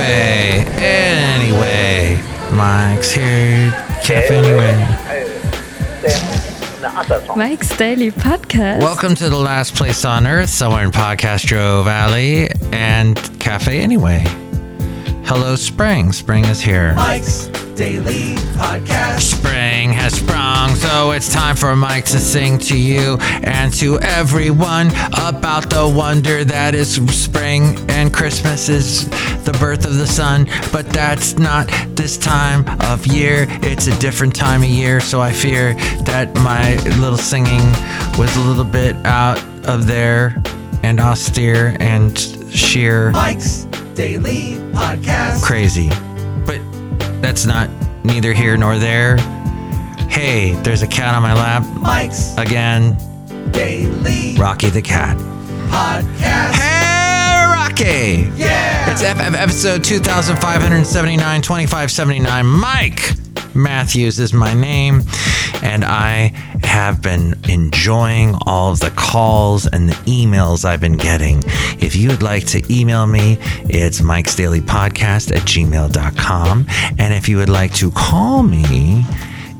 Cafe Anyway. Mike's here. Cafe Anyway. Mike's Daily Podcast. Welcome to the last place on earth, somewhere in Podcastro Valley, and Cafe Anyway. Hello, Spring. Spring is here. Mike's Daily Podcast. Spring has sprung, so it's time for Mike to sing to you and to everyone about the wonder that is spring and Christmas is the birth of the sun. But that's not this time of year, it's a different time of year, so I fear that my little singing was a little bit out of there and austere and sheer Mike's Daily Podcast. crazy. That's not neither here nor there. Hey, there's a cat on my lap Mike's again. Daily Rocky the cat. Podcast. Hey, Rocky! Yeah. It's FF episode 2579, 2579. Mike Matthews is my name, and I have been enjoying all of the calls and the emails I've been getting. If you would like to email me, it's Mike's Daily Podcast at gmail.com. And if you would like to call me,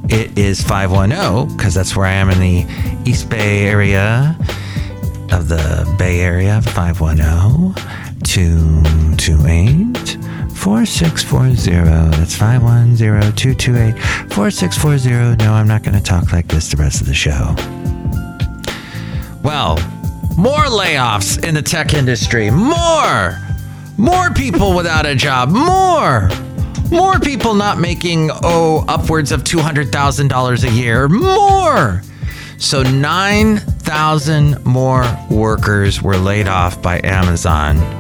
it is 510, because that's where I am in the East Bay area of the Bay Area, 510 228 4640. That's 510 228 4640. No, I'm not going to talk like this the rest of the show. Well, more layoffs in the tech industry. More! More people without a job. More! More people not making, oh, upwards of $200,000 a year. More! So 9,000 more workers were laid off by Amazon.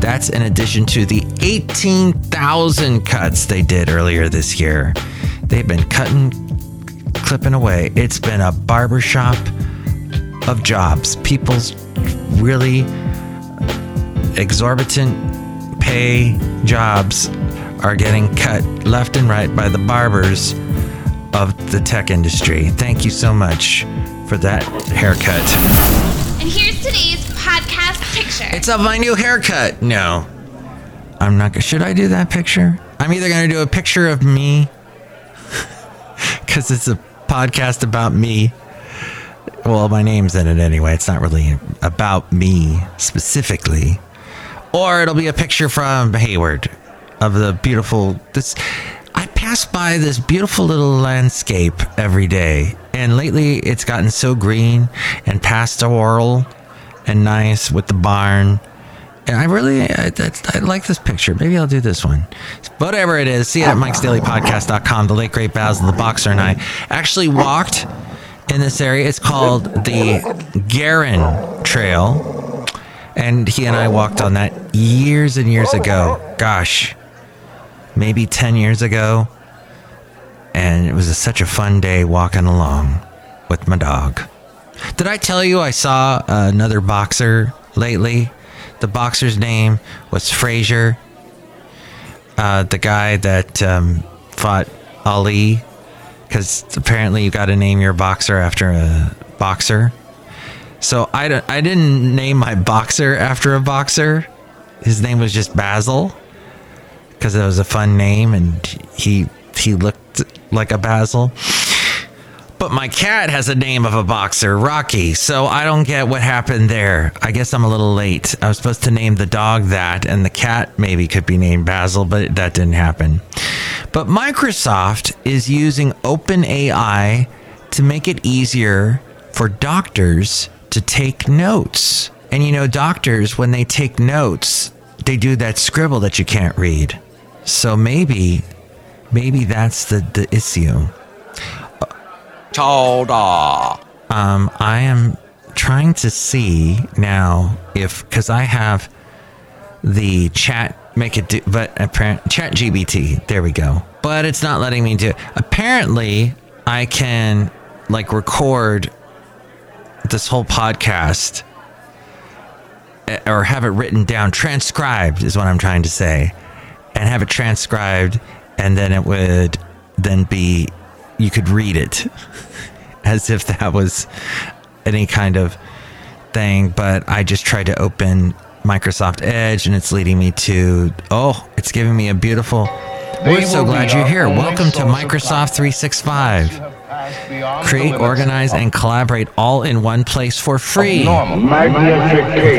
That's in addition to the 18,000 cuts they did earlier this year. They've been cutting, clipping away. It's been a barbershop of jobs. People's really exorbitant pay jobs are getting cut left and right by the barbers of the tech industry. Thank you so much for that haircut. And here's today's podcast picture. It's of my new haircut. No, I'm not. Should I do that picture? I'm either to do a picture of me because it's a podcast about me. Well, my name's in it anyway. It's not really about me specifically. Or it'll be a picture from Hayward of the beautiful this I pass by this beautiful little landscape every day. And lately it's gotten so green and pastoral and nice with the barn. And I really, I, I, I like this picture. Maybe I'll do this one. Whatever it is, see it at mikesdailypodcast.com. The late great Basil, the boxer, and I actually walked in this area. It's called the Garin Trail. And he and I walked on that years and years ago. Gosh, maybe 10 years ago. And it was a, such a fun day walking along with my dog. Did I tell you I saw another boxer lately? The boxer's name was Frazier. Uh, the guy that um, fought Ali. Because apparently you got to name your boxer after a boxer. So I, I didn't name my boxer after a boxer. His name was just Basil because it was a fun name and he he looked like a Basil. But my cat has a name of a boxer, Rocky. So I don't get what happened there. I guess I'm a little late. I was supposed to name the dog that, and the cat maybe could be named Basil, but that didn't happen. But Microsoft is using OpenAI to make it easier for doctors to take notes. And you know, doctors, when they take notes, they do that scribble that you can't read. So maybe, maybe that's the, the issue. Um, I am trying to see now if because I have the chat make it do, but apparent chat GBT. There we go. But it's not letting me do it. Apparently, I can like record this whole podcast eh, or have it written down, transcribed is what I'm trying to say, and have it transcribed, and then it would then be you could read it as if that was any kind of thing. But I just tried to open Microsoft Edge, and it's leading me to oh, it's giving me a beautiful. We're so glad you're here. Welcome to Microsoft 365. Create, organize, and collaborate all in one place for free.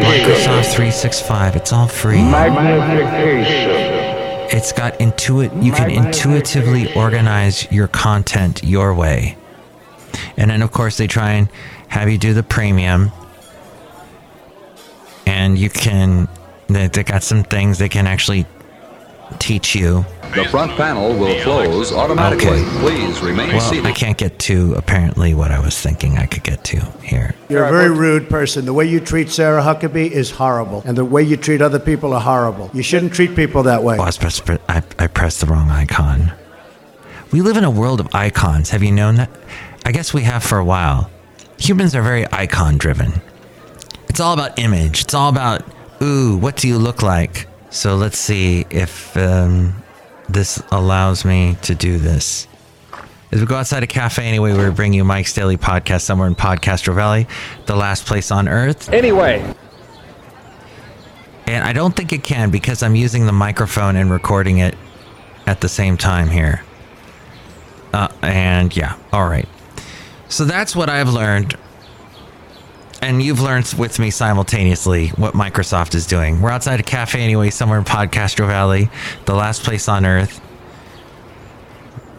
Microsoft 365. It's all free. It's got intuit. You can intuitively organize your content your way. And then, of course, they try and have you do the premium. And you can, they, they got some things they can actually teach you. The front panel will close automatically. Okay. Please remain Well, seated. I can't get to apparently what I was thinking I could get to here. You're a very rude person. The way you treat Sarah Huckabee is horrible. And the way you treat other people are horrible. You shouldn't treat people that way. Oh, I, was pressed, I, I pressed the wrong icon. We live in a world of icons. Have you known that? I guess we have for a while. Humans are very icon driven. It's all about image. It's all about, ooh, what do you look like? So let's see if um, this allows me to do this. As we go outside a cafe anyway, we bring you Mike's Daily Podcast somewhere in Podcastro Valley, the last place on earth. Anyway, And I don't think it can because I'm using the microphone and recording it at the same time here. Uh, and yeah, all right. So that's what I've learned. And you've learned with me simultaneously what Microsoft is doing. We're outside a cafe anyway, somewhere in Podcastro Valley, the last place on earth.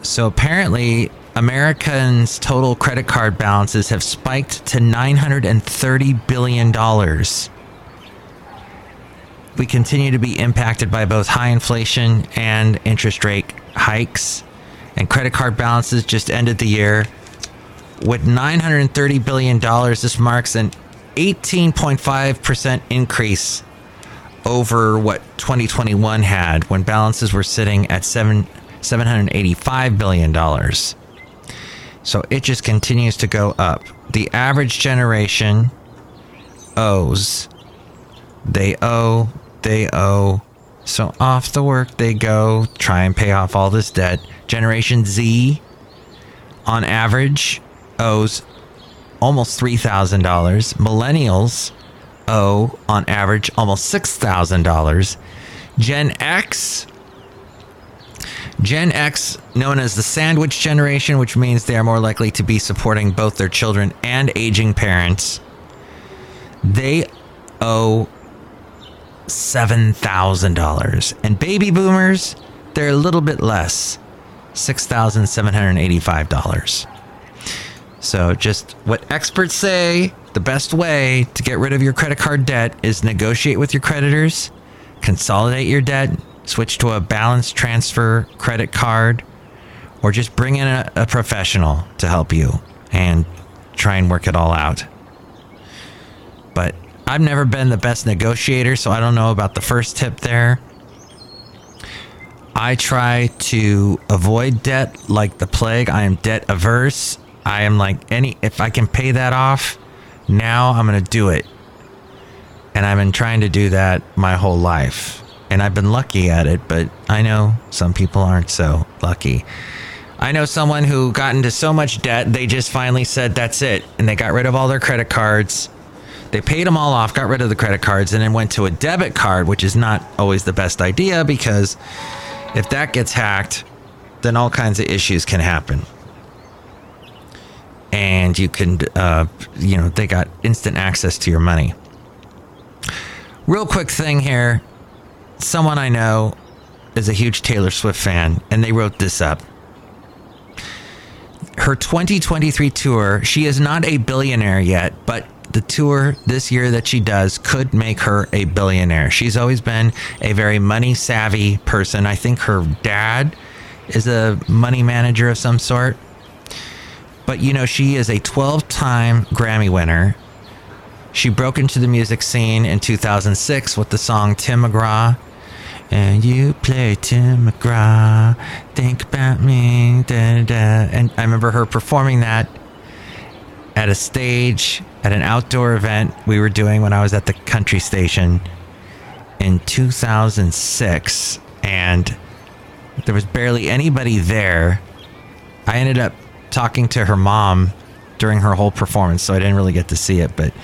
So apparently, Americans' total credit card balances have spiked to $930 billion we continue to be impacted by both high inflation and interest rate hikes. And credit card balances just ended the year with $930 billion. This marks an 18.5% increase over what 2021 had when balances were sitting at seven, $785 billion. So it just continues to go up. The average generation owes they owe, they owe. So off the work they go, try and pay off all this debt. Generation Z, on average, owes almost $3,000. Millennials owe, on average, almost $6,000. Gen X, Gen X, known as the sandwich generation, which means they are more likely to be supporting both their children and aging parents, they owe $7,000. And baby boomers, they're a little bit less $6,785. So, just what experts say the best way to get rid of your credit card debt is negotiate with your creditors, consolidate your debt, switch to a balance transfer credit card, or just bring in a, a professional to help you and try and work it all out. But I've never been the best negotiator, so I don't know about the first tip there. I try to avoid debt like the plague. I am debt averse. I am like any if I can pay that off, now I'm going to do it. And I've been trying to do that my whole life. And I've been lucky at it, but I know some people aren't so lucky. I know someone who got into so much debt, they just finally said that's it. And they got rid of all their credit cards. They paid them all off, got rid of the credit cards, and then went to a debit card, which is not always the best idea because if that gets hacked, then all kinds of issues can happen. And you can, uh, you know, they got instant access to your money. Real quick thing here someone I know is a huge Taylor Swift fan, and they wrote this up. Her 2023 tour, she is not a billionaire yet, but the tour this year that she does could make her a billionaire. She's always been a very money savvy person. I think her dad is a money manager of some sort. But you know, she is a 12 time Grammy winner. She broke into the music scene in 2006 with the song Tim McGraw. And you play Tim McGraw, think about me, da, da. And I remember her performing that at a stage at an outdoor event we were doing when I was at the country station in 2006. And there was barely anybody there. I ended up talking to her mom during her whole performance, so I didn't really get to see it. But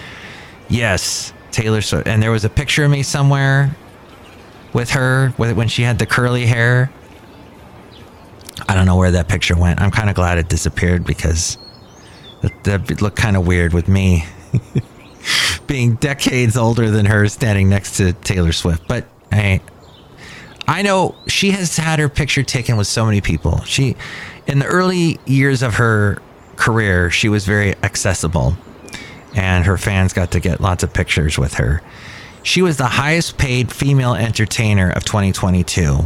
yes, Taylor Swift, and there was a picture of me somewhere with her when she had the curly hair. I don't know where that picture went. I'm kind of glad it disappeared because that looked kind of weird with me being decades older than her standing next to Taylor Swift. But hey, I know she has had her picture taken with so many people. She, in the early years of her career, she was very accessible, and her fans got to get lots of pictures with her. She was the highest paid female entertainer of 2022.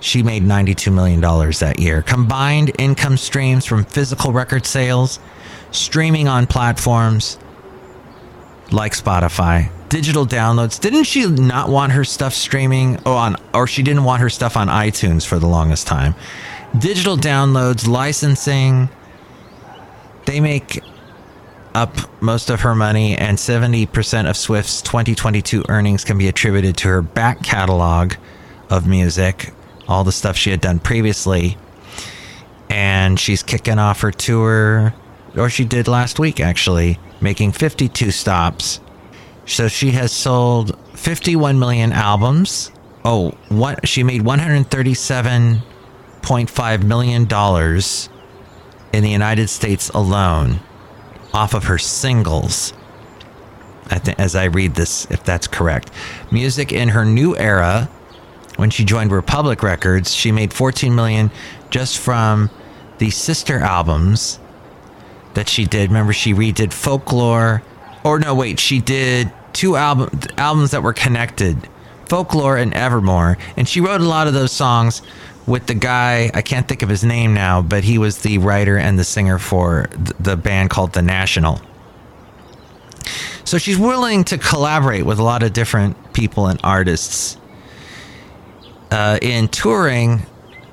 She made $92 million that year. Combined income streams from physical record sales, streaming on platforms like Spotify, digital downloads. Didn't she not want her stuff streaming oh, on, or she didn't want her stuff on iTunes for the longest time? Digital downloads, licensing, they make up most of her money, and 70% of Swift's 2022 earnings can be attributed to her back catalog of music, all the stuff she had done previously. And she's kicking off her tour, or she did last week actually, making 52 stops. So she has sold 51 million albums. Oh, what she made 137.5 million dollars in the United States alone off of her singles. I think, as I read this, if that's correct, music in her new era, when she joined Republic Records, she made 14 million just from the sister albums that she did. Remember, she redid Folklore, or no, wait, she did two album albums that were connected, Folklore and Evermore, and she wrote a lot of those songs with the guy I can't think of his name now, but he was the writer and the singer for the band called The National. So she's willing to collaborate with a lot of different people and artists. Uh, in touring,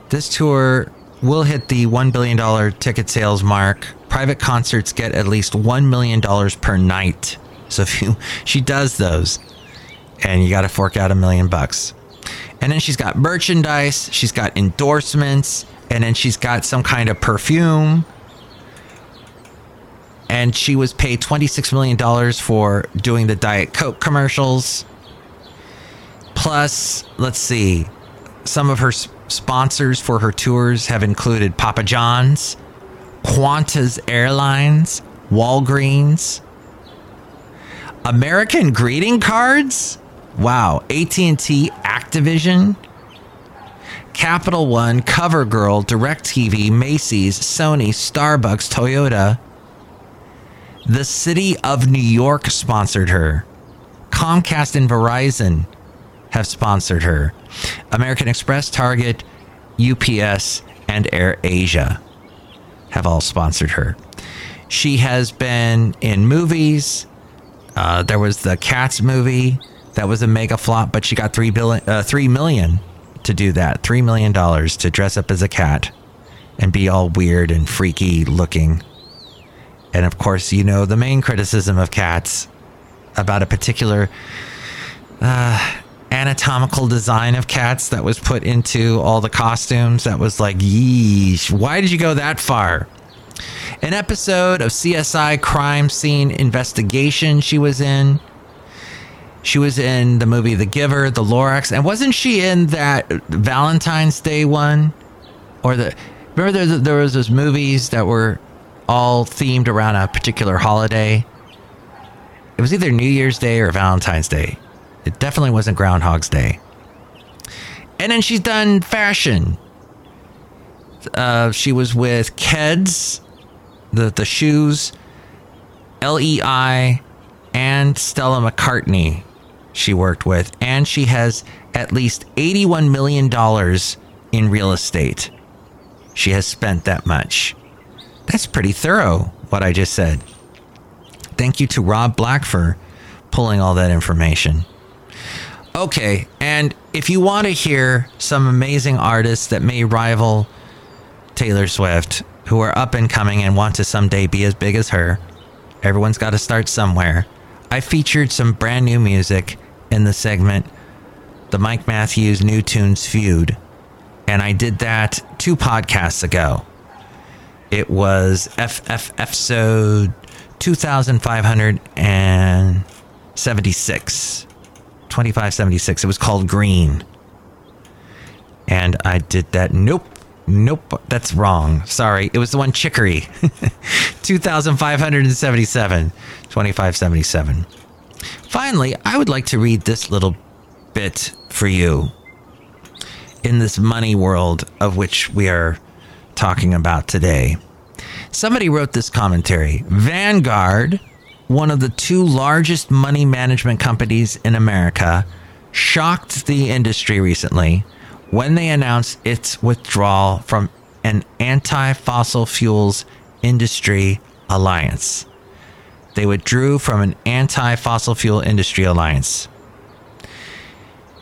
this tour will hit the $1 billion ticket sales mark. Private concerts get at least $1 million per night. So if you, she does those, and you got to fork out a million bucks. And then she's got merchandise, she's got endorsements, and then she's got some kind of perfume. And she was paid $26 million for doing the Diet Coke commercials. Plus, let's see, some of her sponsors for her tours have included Papa John's, Qantas Airlines, Walgreens, American greeting cards. Wow, AT&T, Activision, Capital One, CoverGirl, DirecTV, Macy's, Sony, Starbucks, Toyota. The city of New York sponsored her. Comcast and Verizon have sponsored her. American Express, Target, UPS, and Air Asia have all sponsored her. She has been in movies. Uh, there was the Cats movie that was a mega flop, but she got three billion, uh, three million to do that. Three million dollars to dress up as a cat and be all weird and freaky looking. And of course, you know the main criticism of cats about a particular uh, anatomical design of cats that was put into all the costumes. That was like, yeesh, why did you go that far? An episode of CSI Crime Scene Investigation she was in. She was in the movie The Giver, The Lorax, and wasn't she in that Valentine's Day one? Or the remember there, there was those movies that were all themed around a particular holiday. It was either New Year's Day or Valentine's Day. It definitely wasn't Groundhog's Day. And then she's done fashion. Uh, she was with Keds, the the shoes, LEI, and Stella McCartney. She worked with, and she has at least eighty-one million dollars in real estate. She has spent that much. That's pretty thorough. What I just said. Thank you to Rob Black for pulling all that information. Okay, and if you want to hear some amazing artists that may rival Taylor Swift, who are up and coming and want to someday be as big as her, everyone's got to start somewhere. I featured some brand new music in the segment, the Mike Matthews New Tunes Feud, and I did that two podcasts ago. It was FF episode 2500 and 76. 2576. It was called Green. And I did that. Nope. Nope. That's wrong. Sorry. It was the one Chicory. 2577. 2577. Finally, I would like to read this little bit for you in this money world of which we are talking about today. Somebody wrote this commentary Vanguard, one of the two largest money management companies in America, shocked the industry recently when they announced its withdrawal from an anti fossil fuels industry alliance. They withdrew from an anti fossil fuel industry alliance.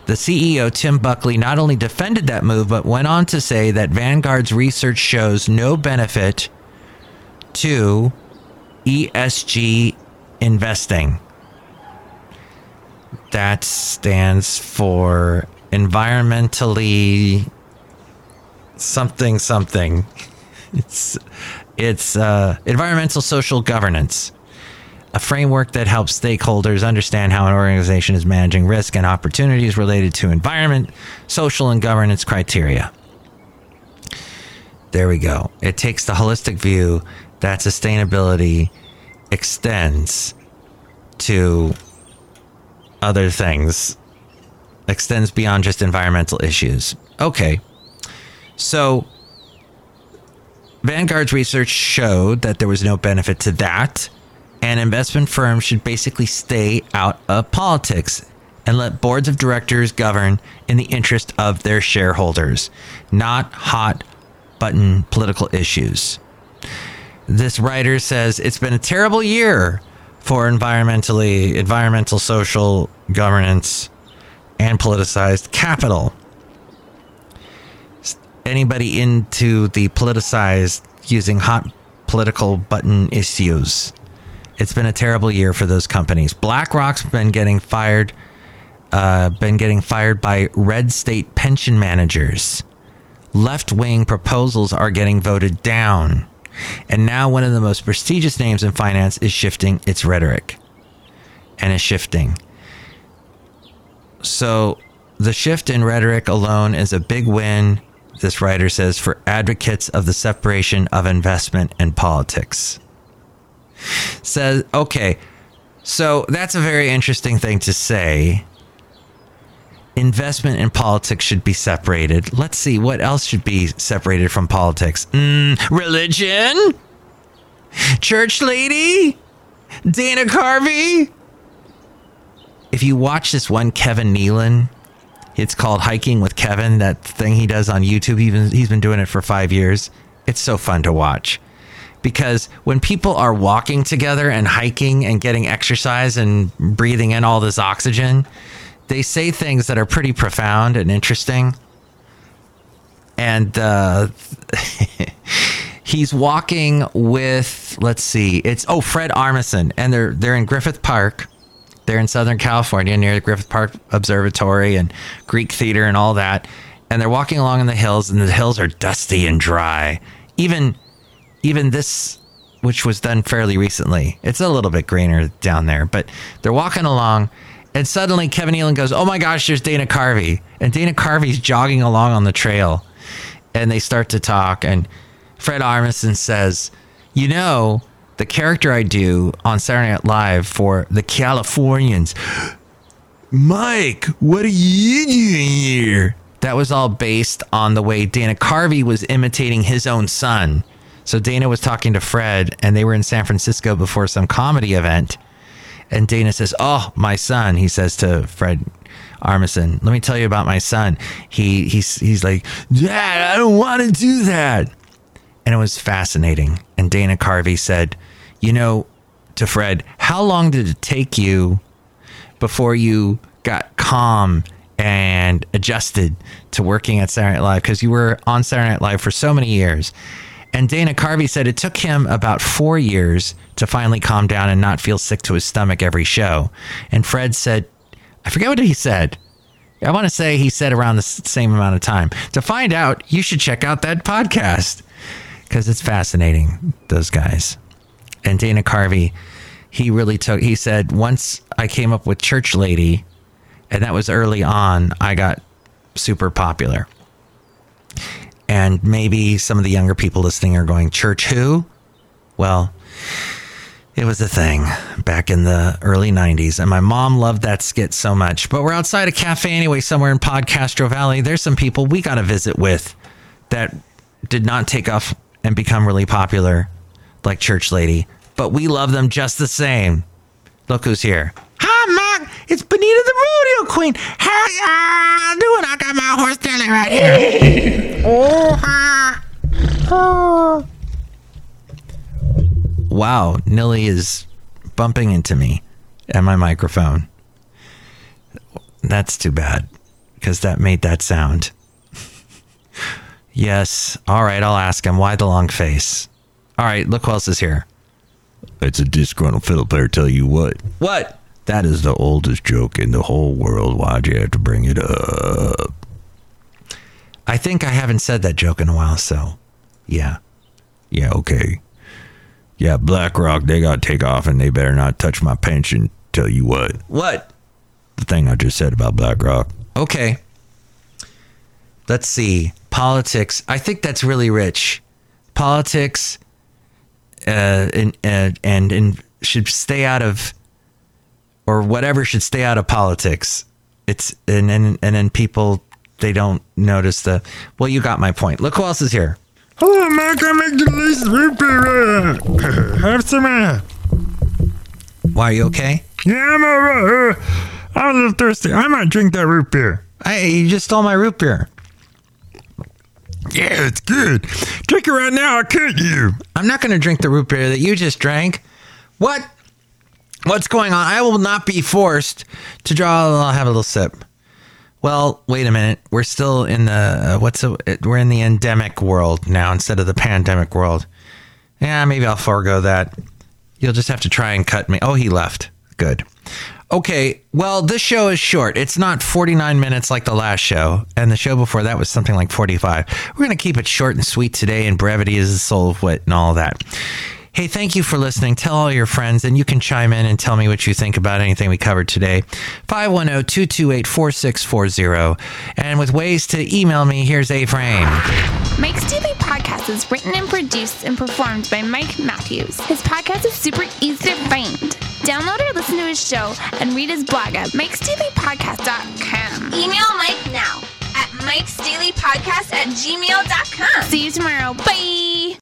The CEO, Tim Buckley, not only defended that move, but went on to say that Vanguard's research shows no benefit to ESG investing. That stands for environmentally something something. It's it's uh, environmental social governance, a framework that helps stakeholders understand how an organization is managing risk and opportunities related to environment, social, and governance criteria. There we go. It takes the holistic view that sustainability extends to other things, extends beyond just environmental issues. Okay. So, Vanguard's research showed that there was no benefit to that, and investment firms should basically stay out of politics and let boards of directors govern in the interest of their shareholders, not hot button political issues. This writer says it's been a terrible year for environmentally environmental social governance and politicized capital. Anybody into the politicized using hot political button issues. It's been a terrible year for those companies. BlackRock's been getting fired uh, been getting fired by red state pension managers. Left wing proposals are getting voted down. And now one of the most prestigious names in finance is shifting its rhetoric and is shifting. So the shift in rhetoric alone is a big win, this writer says, for advocates of the separation of investment and politics. Says, okay, so that's a very interesting thing to say. Investment and politics should be separated. Let's see, what else should be separated from politics? Mm, religion? Church lady? Dana Carvey? If you watch this one Kevin Nealon, it's called Hiking with Kevin, that thing he does on YouTube. He's been doing it for five years. It's so fun to watch because when people are walking together and hiking and getting exercise and breathing in all this oxygen, they say things that are pretty profound and interesting. And uh, he's walking with, let's see, it's oh Fred Armisen, and they're they're in Griffith Park. They're in Southern California near the Griffith Park Observatory and Greek Theater and all that. And they're walking along in the hills, and the hills are dusty and dry. Even even this which was done fairly recently. It's a little bit greener down there, but they're walking along and suddenly Kevin Nealon goes, "Oh my gosh, there's Dana Carvey." And Dana Carvey's jogging along on the trail. And they start to talk and Fred Armisen says, "You know, the character I do on Saturday Night Live for the Californians, Mike, what are you doing here?" That was all based on the way Dana Carvey was imitating his own son. So Dana was talking to Fred, and they were in San Francisco before some comedy event. And Dana says, "Oh, my son," he says to Fred Armisen. "Let me tell you about my son. He he's he's like, Dad, I don't want to do that." And it was fascinating. And Dana Carvey said, "You know, to Fred, how long did it take you before you got calm and adjusted to working at Saturday Night Live? Because you were on Saturday Night Live for so many years." And Dana Carvey said it took him about four years to finally calm down and not feel sick to his stomach every show. And Fred said, I forget what he said. I want to say he said around the same amount of time. To find out, you should check out that podcast because it's fascinating, those guys. And Dana Carvey he really took. He said once I came up with Church Lady, and that was early on, I got super popular. And maybe some of the younger people listening are going, Church who? Well, it was a thing back in the early 90s. And my mom loved that skit so much. But we're outside a cafe anyway, somewhere in Podcastro Valley. There's some people we got to visit with that did not take off and become really popular like Church Lady. But we love them just the same. Look who's here. Hi. It's Benita the Rodeo Queen. How you doing? I got my horse Nelly right here. oh, hi. Oh. Wow, Nilly is bumping into me and my microphone. That's too bad because that made that sound. yes. All right, I'll ask him. Why the long face? All right, look who else is here. It's a disgruntled fiddle player. Tell you what, What? That is the oldest joke in the whole world. Why'd you have to bring it up? I think I haven't said that joke in a while, so yeah. Yeah, okay. Yeah, BlackRock, they got to take off and they better not touch my pension. Tell you what, What? the thing I just said about BlackRock. Okay. Let's see. Politics. I think that's really rich. Politics uh, and, and, and, and should stay out of, or whatever should stay out of politics. It's, and then, and then people, they don't notice the, well, you got my point. Look who else is here. Hello, Mike. I make delicious root beer. Have some. Why are you okay? yeah, I'm alright. I'm a little thirsty. I might drink that root beer. Hey, you just stole my root beer. Yeah, it's good. Drink it right now. I can't you. I'm not going to drink the root beer that you just drank. What? What's going on? I will not be forced to draw. I'll have a little sip. Well, wait a minute. We're still in the uh, what's a, we're in the endemic world now instead of the pandemic world. Yeah, maybe I'll forego that. You'll just have to try and cut me. Oh, he left. Good. Okay, well, this show is short. It's not 49 minutes like the last show, and the show before that was something like 45. We're going to keep it short and sweet today, and brevity is the soul of wit and all that. Hey, thank you for listening. Tell all your friends, and you can chime in and tell me what you think about anything we covered today. 510 228 4640. And with ways to email me, here's A Frame. Mike's Daily Podcast is written and produced and performed by Mike Matthews. His podcast is super easy to find. Download or listen to his show and read his blog at mikesdailypodcast.com. Email Mike now at mikesdailypodcast at gmail.com. See you tomorrow. Bye.